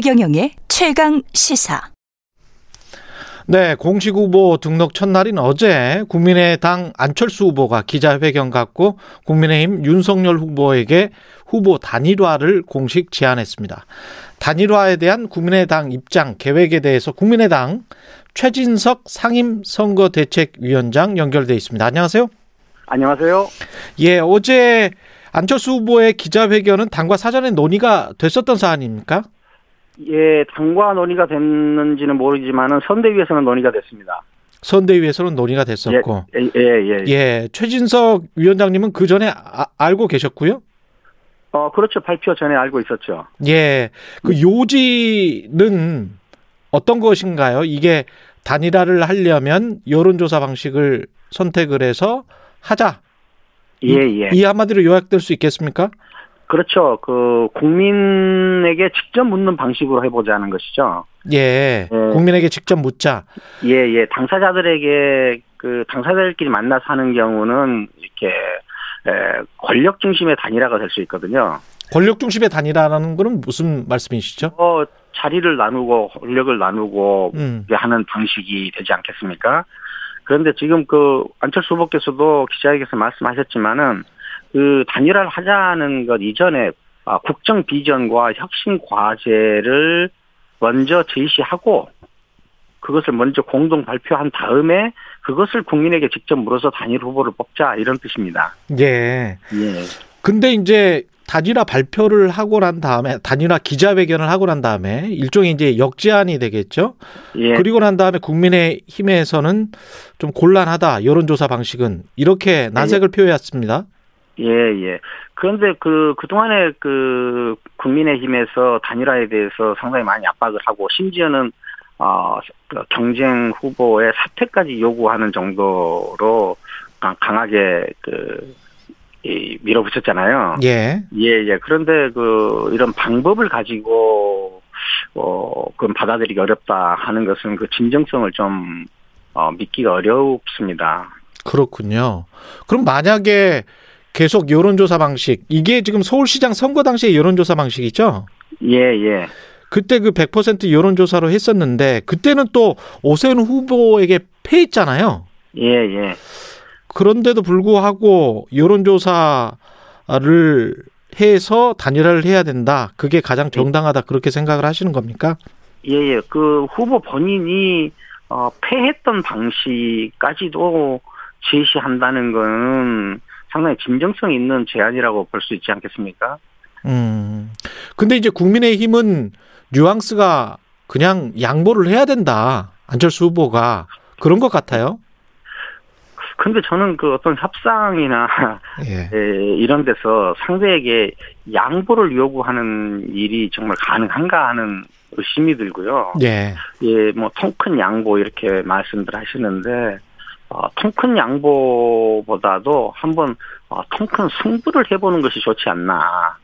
최경영의 최강 시사. 네, 공식 후보 등록 첫날인 어제 국민의당 안철수 후보가 기자회견 갖고 국민의힘 윤석열 후보에게 후보 단일화를 공식 제안했습니다. 단일화에 대한 국민의당 입장 계획에 대해서 국민의당 최진석 상임 선거대책위원장 연결돼 있습니다. 안녕하세요. 안녕하세요. 예, 어제 안철수 후보의 기자회견은 당과 사전에 논의가 됐었던 사안입니까? 예, 당과 논의가 됐는지는 모르지만은 선대위에서는 논의가 됐습니다. 선대위에서는 논의가 됐었고. 예, 예, 예. 예, 최진석 위원장님은 그 전에 아, 알고 계셨고요. 어, 그렇죠. 발표 전에 알고 있었죠. 예, 그 요지는 어떤 것인가요? 이게 단일화를 하려면 여론조사 방식을 선택을 해서 하자. 예, 예. 이 한마디로 요약될 수 있겠습니까? 그렇죠. 그 국민에게 직접 묻는 방식으로 해보자는 것이죠. 예, 예. 국민에게 직접 묻자. 예, 예. 당사자들에게 그 당사자들끼리 만나서 하는 경우는 이렇게 에, 권력 중심의 단일화가 될 수 있거든요. 권력 중심의 단일화라는 거는 무슨 말씀이시죠? 어, 자리를 나누고 권력을 나누고 음, 하는 방식이 되지 않겠습니까? 그런데 지금 그 안철수 후보께서도 기자회견에서 말씀하셨지만은 그 단일화를 하자는 것 이전에 아, 국정 비전과 혁신 과제를 먼저 제시하고 그것을 먼저 공동 발표한 다음에 그것을 국민에게 직접 물어서 단일 후보를 뽑자 이런 뜻입니다. 예. 예. 근데 이제 단일화 발표를 하고 난 다음에 단일화 기자회견을 하고 난 다음에 일종의 이제 역제안이 되겠죠. 예. 그리고 난 다음에 국민의 힘에서는 좀 곤란하다 여론조사 방식은 이렇게 난색을 표해왔습니다. 예, 예. 그런데 그, 그동안에 그, 국민의힘에서 단일화에 대해서 상당히 많이 압박을 하고, 심지어는, 어, 그 경쟁 후보의 사퇴까지 요구하는 정도로 강- 강하게 그, 이, 밀어붙였잖아요. 예. 예, 예. 그런데 그, 이런 방법을 가지고, 어, 그건 받아들이기 어렵다 하는 것은 그 진정성을 좀, 어, 믿기가 어렵습니다. 그렇군요. 그럼 만약에 계속 여론조사 방식 이게 지금 서울시장 선거 당시의 여론조사 방식이죠? 예, 예. 그때 그 100% 여론조사로 했었는데 그때는 또 오세훈 후보에게 패했잖아요. 예, 예. 그런데도 불구하고 여론조사를 해서 단일화를 해야 된다. 그게 가장 정당하다. 그렇게 생각을 하시는 겁니까? 예, 예. 그 후보 본인이 어, 패했던 방식까지도 제시한다는 거는 상당히 진정성 있는 제안이라고 볼 수 있지 않겠습니까? 음. 근데 이제 국민의힘은 뉘앙스가 그냥 양보를 해야 된다. 안철수 후보가 그런 것 같아요. 근데 저는 그 어떤 협상이나 예. 에, 이런 데서 상대에게 양보를 요구하는 일이 정말 가능한가 하는 의심이 들고요. 예. 예, 뭐 통 큰 양보 이렇게 말씀들 하시는데 어, 통큰 양보보다도 한번 어, 통큰 승부를 해보는 것이 좋지 않나.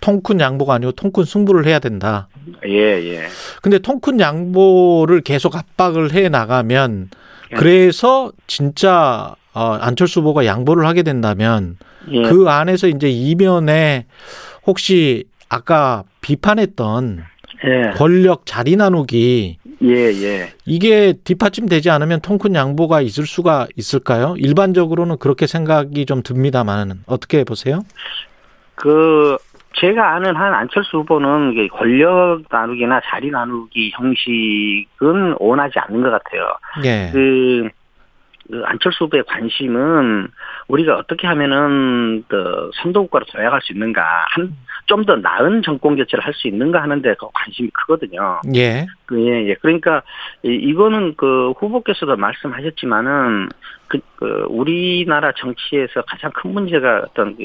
통큰 양보가 아니고 통큰 승부를 해야 된다. 예, 예. 근데 통큰 양보를 계속 압박을 해 나가면 예. 그래서 진짜 어, 안철수 후보가 양보를 하게 된다면 예, 그 안에서 이제 이면에 혹시 아까 비판했던 예, 권력 자리 나누기 예, 예. 이게 뒷받침되지 않으면 통큰 양보가 있을 수가 있을까요? 일반적으로는 그렇게 생각이 좀 듭니다만 어떻게 보세요? 그 제가 아는 한 안철수 후보는 권력 나누기나 자리 나누기 형식은 원하지 않는 것 같아요. 예. 그, 그 안철수 후보의 관심은 우리가 어떻게 하면은 그 선도국가로 도약할 수 있는가, 한 좀 더 나은 정권 교체를 할 수 있는가 하는데 그 관심이 크거든요. 예. 그, 예, 예. 그러니까, 이- 이거는 그 후보께서도 말씀하셨지만은, 그, 그, 우리나라 정치에서 가장 큰 문제가 어떤 그,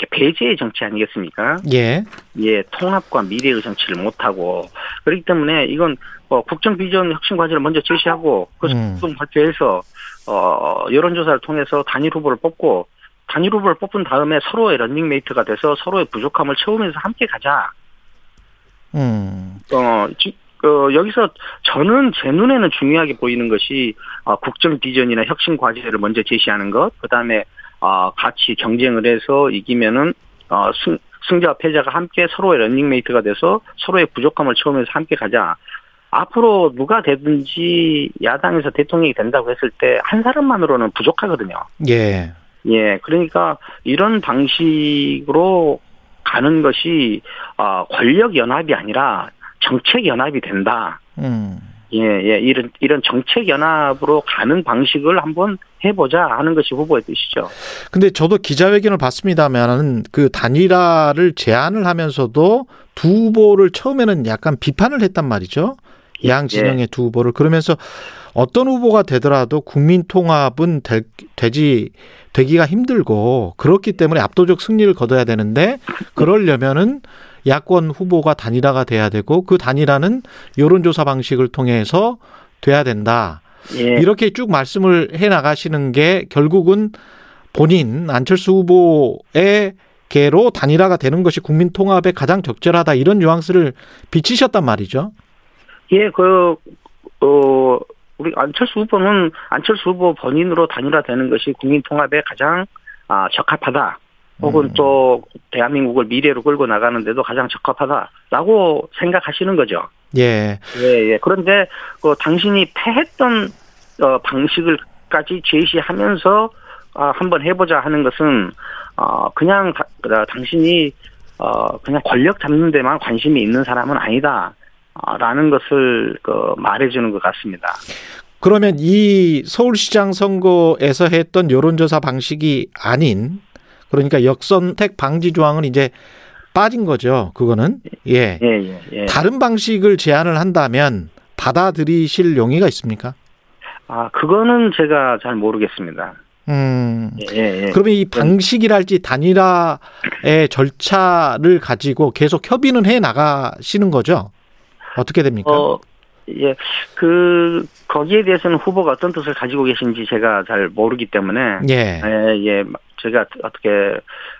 이렇게 배제의 정치 아니겠습니까? 예. 예, 통합과 미래의 정치를 못하고, 그렇기 때문에 이건, 어, 국정 비전 혁신 과제를 먼저 제시하고, 그것을 음. 발표해서, 어, 여론조사를 통해서 단일 후보를 뽑고, 단일 후보를 뽑은 다음에 서로의 런닝메이트가 돼서 서로의 부족함을 채우면서 함께 가자. 음. 어, 지- 어, 여기서 저는 제 눈에는 중요하게 보이는 것이 어, 국정 비전이나 혁신 과제를 먼저 제시하는 것, 그 다음에 어, 같이 경쟁을 해서 이기면은 어, 승, 승자와 패자가 함께 서로의 런닝메이트가 돼서 서로의 부족함을 채우면서 함께 가자. 앞으로 누가 되든지 야당에서 대통령이 된다고 했을 때 한 사람만으로는 부족하거든요. 예. 예, 그러니까 이런 방식으로 가는 것이 어, 권력 연합이 아니라 정책 연합이 된다. 음. 예, 예, 이런 이런 정책 연합으로 가는 방식을 한번 해보자 하는 것이 후보의 뜻이죠. 근데 저도 기자회견을 봤습니다만은 그 단일화를 제안을 하면서도 두 후보를 처음에는 약간 비판을 했단 말이죠. 양 진영의 두 후보를 그러면서 어떤 후보가 되더라도 국민 통합은 될, 되지 되기가 힘들고 그렇기 때문에 압도적 승리를 거둬야 되는데 그러려면은 야권 후보가 단일화가 돼야 되고 그 단일화는 여론조사 방식을 통해서 돼야 된다. 예, 이렇게 쭉 말씀을 해 나가시는 게 결국은 본인 안철수 후보의 개로 단일화가 되는 것이 국민 통합에 가장 적절하다 이런 뉘앙스를 비치셨단 말이죠. 예, 그, 어, 우리 안철수 후보는 안철수 후보 본인으로 단일화되는 것이 국민 통합에 가장 아, 적합하다. 혹은 음. 또 대한민국을 미래로 끌고 나가는데도 가장 적합하다라고 생각하시는 거죠. 예. 예, 예. 그런데 그 당신이 패했던 어, 방식을까지 제시하면서 아, 한번 해보자 하는 것은 어, 그냥 다- 그, 당신이 어, 그냥 권력 잡는 데만 관심이 있는 사람은 아니다. 아, 라는 것을 그 말해주는 것 같습니다. 그러면 이 서울시장 선거에서 했던 여론조사 방식이 아닌 그러니까 역선택 방지 조항은 이제 빠진 거죠. 그거는 예. 예, 예, 예. 다른 방식을 제안을 한다면 받아들이실 용의가 있습니까? 아, 그거는 제가 잘 모르겠습니다. 음. 예, 예. 예. 그러면 이 방식이랄지 단일화의 절차를 가지고 계속 협의는 해 나가시는 거죠? 어떻게 됩니까? 어, 예. 그, 거기에 대해서는 후보가 어떤 뜻을 가지고 계신지 제가 잘 모르기 때문에, 예. 예, 예. 제가 어떻게,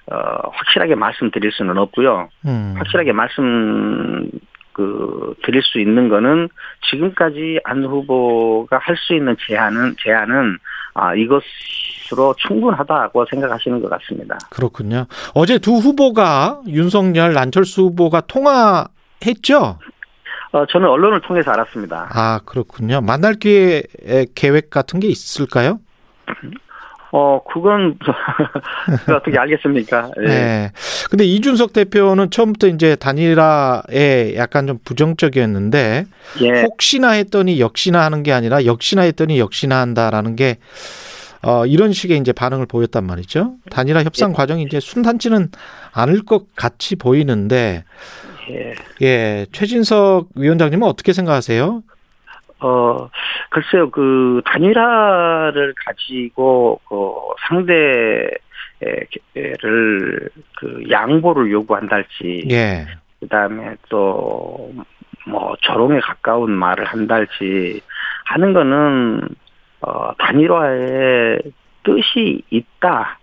어, 확실하게 말씀드릴 수는 없고요. 음. 확실하게 말씀, 그, 드릴 수 있는 거는 지금까지 안 후보가 할 수 있는 제안은, 제안은, 아, 이것으로 충분하다고 생각하시는 것 같습니다. 그렇군요. 어제 두 후보가 윤석열, 안철수 후보가 통화했죠? 어, 저는 언론을 통해서 알았습니다. 아, 그렇군요. 만날 기회 계획 같은 게 있을까요? 어, 그건, 그 어떻게 알겠습니까? 예. 네. 근데 이준석 대표는 처음부터 이제 단일화에 약간 좀 부정적이었는데 예. 혹시나 했더니 역시나 하는 게 아니라 역시나 했더니 역시나 한다라는 게 어, 이런 식의 이제 반응을 보였단 말이죠. 단일화 협상 과정이 이제 순탄치는 않을 것 같이 보이는데 예. 예, 최진석 위원장님은 어떻게 생각하세요? 어, 글쎄요, 그, 단일화를 가지고, 그, 상대를, 그, 양보를 요구한달지, 예. 그 다음에 또, 뭐, 조롱에 가까운 말을 한달지 하는 거는, 어, 단일화에 뜻이 있다.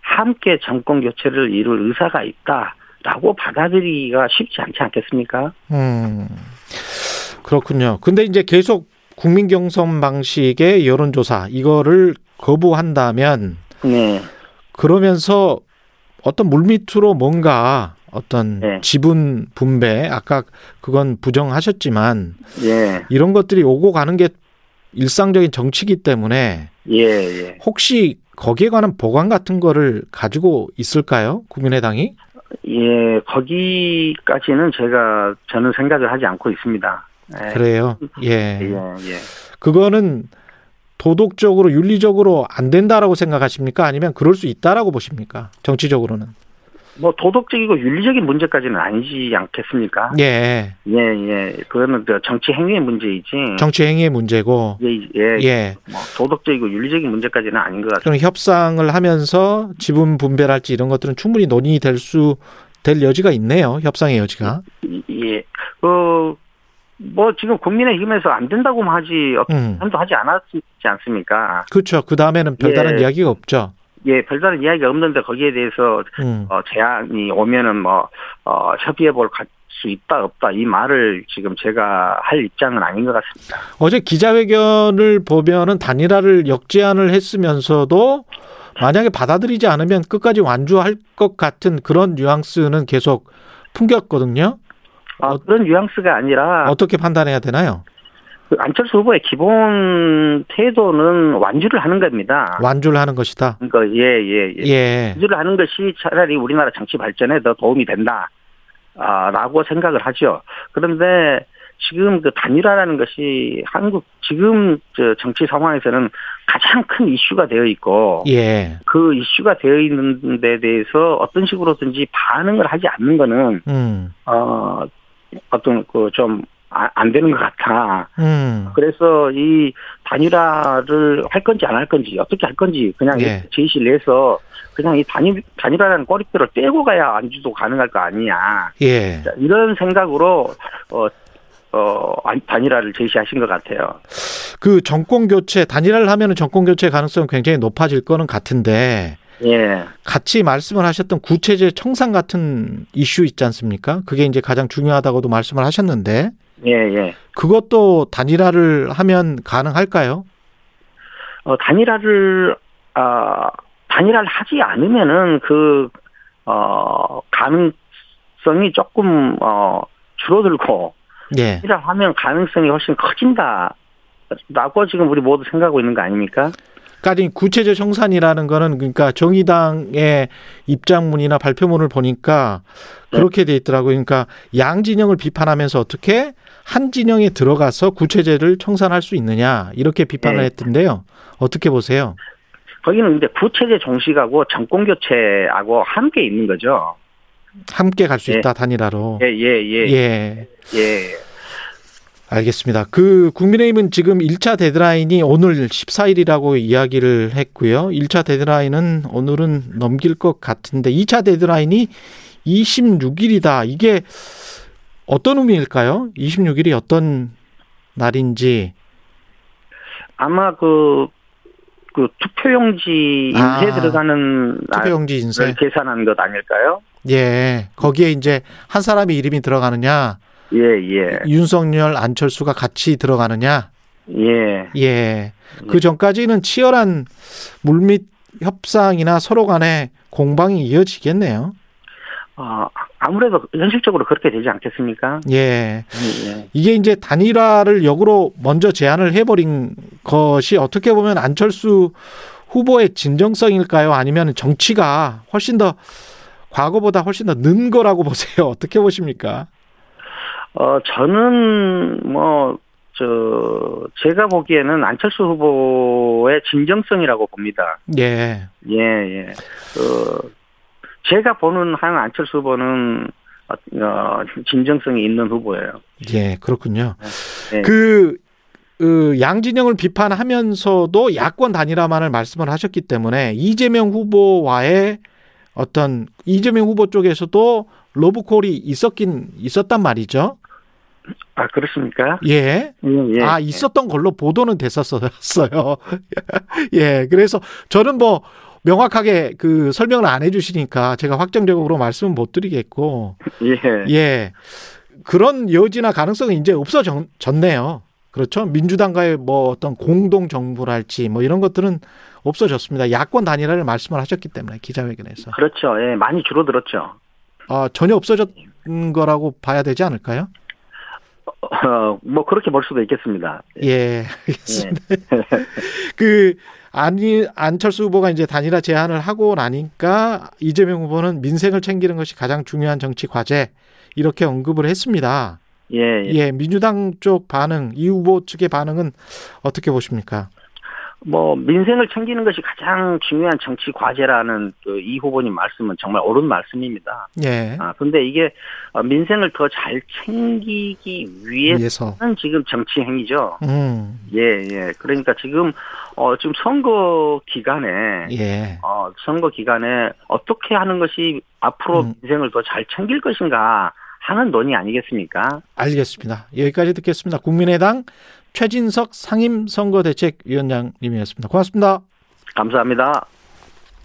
함께 정권 교체를 이룰 의사가 있다. 라고 받아들이기가 쉽지 않지 않겠습니까? 음. 그렇군요. 근데 이제 계속 국민 경선 방식의 여론조사 이거를 거부한다면 네. 그러면서 어떤 물밑으로 뭔가 어떤 네. 지분 분배 아까 그건 부정하셨지만 예, 이런 것들이 오고 가는 게 일상적인 정치기 때문에 예, 예. 혹시 거기에 관한 보관 같은 거를 가지고 있을까요? 국민의당이? 예, 거기까지는 제가 저는 생각을 하지 않고 있습니다. 예, 그래요. 예. 예, 예. 그거는 도덕적으로 윤리적으로 안 된다라고 생각하십니까? 아니면 그럴 수 있다라고 보십니까? 정치적으로는. 뭐 도덕적이고 윤리적인 문제까지는 아니지 않겠습니까? 예. 예, 예. 그거는 그 정치 행위의 문제이지. 정치 행위의 문제고. 예, 예. 예. 뭐 도덕적이고 윤리적인 문제까지는 아닌 것 같습니다. 그럼 협상을 하면서 지분 분배랄지 이런 것들은 충분히 논의될 수 될 여지가 있네요. 협상의 여지가. 예. 그, 뭐 지금 국민의힘에서 안 된다고만 하지, 음. 한도 하지 않았지 않습니까? 그렇죠. 그 다음에는 별다른 예. 이야기가 없죠. 예, 별다른 이야기가 없는데 거기에 대해서 음. 어, 제안이 오면은 뭐, 어, 협의해 볼 수 있다, 없다, 이 말을 지금 제가 할 입장은 아닌 것 같습니다. 어제 기자회견을 보면은 단일화를 역제안을 했으면서도 만약에 받아들이지 않으면 끝까지 완주할 것 같은 그런 뉘앙스는 계속 풍겼거든요. 아, 그런 뉘앙스가 아니라 어떻게 판단해야 되나요? 그 안철수 후보의 기본 태도는 완주를 하는 겁니다. 완주를 하는 것이다. 그러니까 예예 예, 예. 완주를 하는 것이 차라리 우리나라 정치 발전에 더 도움이 된다. 아, 라고 생각을 하죠. 그런데 지금 그 단일화라는 것이 한국 지금 저 정치 상황에서는 가장 큰 이슈가 되어 있고 예. 그 이슈가 되어 있는 데 대해서 어떤 식으로든지 반응을 하지 않는 거는 음. 어 어떤 그좀 아, 안 되는 것 같아. 음. 그래서 이 단일화를 할 건지 안 할 건지 어떻게 할 건지 그냥 예. 제시를 해서 그냥 이 단일 단일화라는 꼬리표를 떼고 가야 안주도 가능할 거 아니냐. 예. 자, 이런 생각으로 어, 어, 안- 단일화를 제시하신 것 같아요. 그 정권 교체 단일화를 하면은 정권 교체 가능성은 굉장히 높아질 거는 같은데 예. 같이 말씀을 하셨던 구체제 청산 같은 이슈 있지 않습니까? 그게 이제 가장 중요하다고도 말씀을 하셨는데 예, 예. 그것도 단일화를 하면 가능할까요? 어, 단일화를, 아, 단일화를 하지 않으면은 그, 어, 가능성이 조금, 어, 줄어들고, 예. 단일화 하면 가능성이 훨씬 커진다. 라고 지금 우리 모두 생각하고 있는 거 아닙니까? 그러니까 구체적 청산이라는 거는 그러니까 정의당의 입장문이나 발표문을 보니까 그렇게 돼 있더라고요. 그러니까 양 진영을 비판하면서 어떻게 한 진영에 들어가서 구체제를 청산할 수 있느냐 이렇게 비판을 네. 했던데요. 어떻게 보세요? 거기는 근데 구체제 종식하고 정권 교체하고 함께 있는 거죠. 함께 갈수 예. 있다 단일화로. 예, 예, 예. 예. 예. 알겠습니다. 그 국민의힘은 지금 1차 데드라인이 오늘 14일이라고 이야기를 했고요. 1차 데드라인은 오늘은 넘길 것 같은데 2차 데드라인이 26일이다. 이게 어떤 의미일까요? 26일이 어떤 날인지. 아마 그, 그 투표용지 인쇄 아, 들어가는 투표용지 인쇄. 계산한 것 아닐까요? 예. 거기에 이제 한 사람의 이름이 들어가느냐, 예, 예. 윤석열, 안철수가 같이 들어가느냐. 예. 예. 그 전까지는 치열한 물밑 협상이나 서로 간의 공방이 이어지겠네요. 어, 아무래도 현실적으로 그렇게 되지 않겠습니까? 예. 예. 이게 이제 단일화를 역으로 먼저 제안을 해버린 것이 어떻게 보면 안철수 후보의 진정성일까요? 아니면 정치가 훨씬 더 과거보다 훨씬 더 는 거라고 보세요. 어떻게 보십니까? 어, 저는 뭐, 저, 제가 보기에는 안철수 후보의 진정성이라고 봅니다. 예. 예, 예. 그, 제가 보는 한 안철수 후보는, 어, 어, 진정성이 있는 후보예요. 예, 그렇군요. 네. 그, 그 양진영을 비판하면서도 야권 단일화만을 말씀을 하셨기 때문에 이재명 후보와의 어떤 이재명 후보 쪽에서도 러브콜이 있었긴 있었단 말이죠. 아, 그렇습니까? 예. 예, 예. 아, 있었던 걸로 보도는 됐었어요. 예. 그래서 저는 뭐 명확하게 그 설명을 안 해주시니까 제가 확정적으로 말씀은 못 드리겠고, 예. 예. 그런 여지나 가능성은 이제 없어졌네요. 그렇죠. 민주당과의 뭐 어떤 공동 정부랄지 뭐 이런 것들은 없어졌습니다. 야권 단일화를 말씀을 하셨기 때문에 기자회견에서. 그렇죠. 예, 많이 줄어들었죠. 아, 전혀 없어졌는 거라고 봐야 되지 않을까요? 어, 뭐, 그렇게 볼 수도 있겠습니다. 예, 알겠습니다. 그 아니 안철수 후보가 이제 단일화 제안을 하고 나니까 이재명 후보는 민생을 챙기는 것이 가장 중요한 정치 과제 이렇게 언급을 했습니다. 예, 예. 예, 민주당 쪽 반응, 이 후보 측의 반응은 어떻게 보십니까? 뭐 민생을 챙기는 것이 가장 중요한 정치 과제라는 그 이 후보님 말씀은 정말 옳은 말씀입니다. 예, 아 근데 이게 어, 민생을 더 잘 챙기기 위해서는 위해서. 지금 정치 행위죠. 음, 예, 예. 그러니까 지금 어 지금 선거 기간에 예, 어 선거 기간에 어떻게 하는 것이 앞으로 음. 민생을 더 잘 챙길 것인가 하는 논의 아니겠습니까? 알겠습니다. 여기까지 듣겠습니다. 국민의당 최진석 상임선거대책위원장님이었습니다. 고맙습니다. 감사합니다.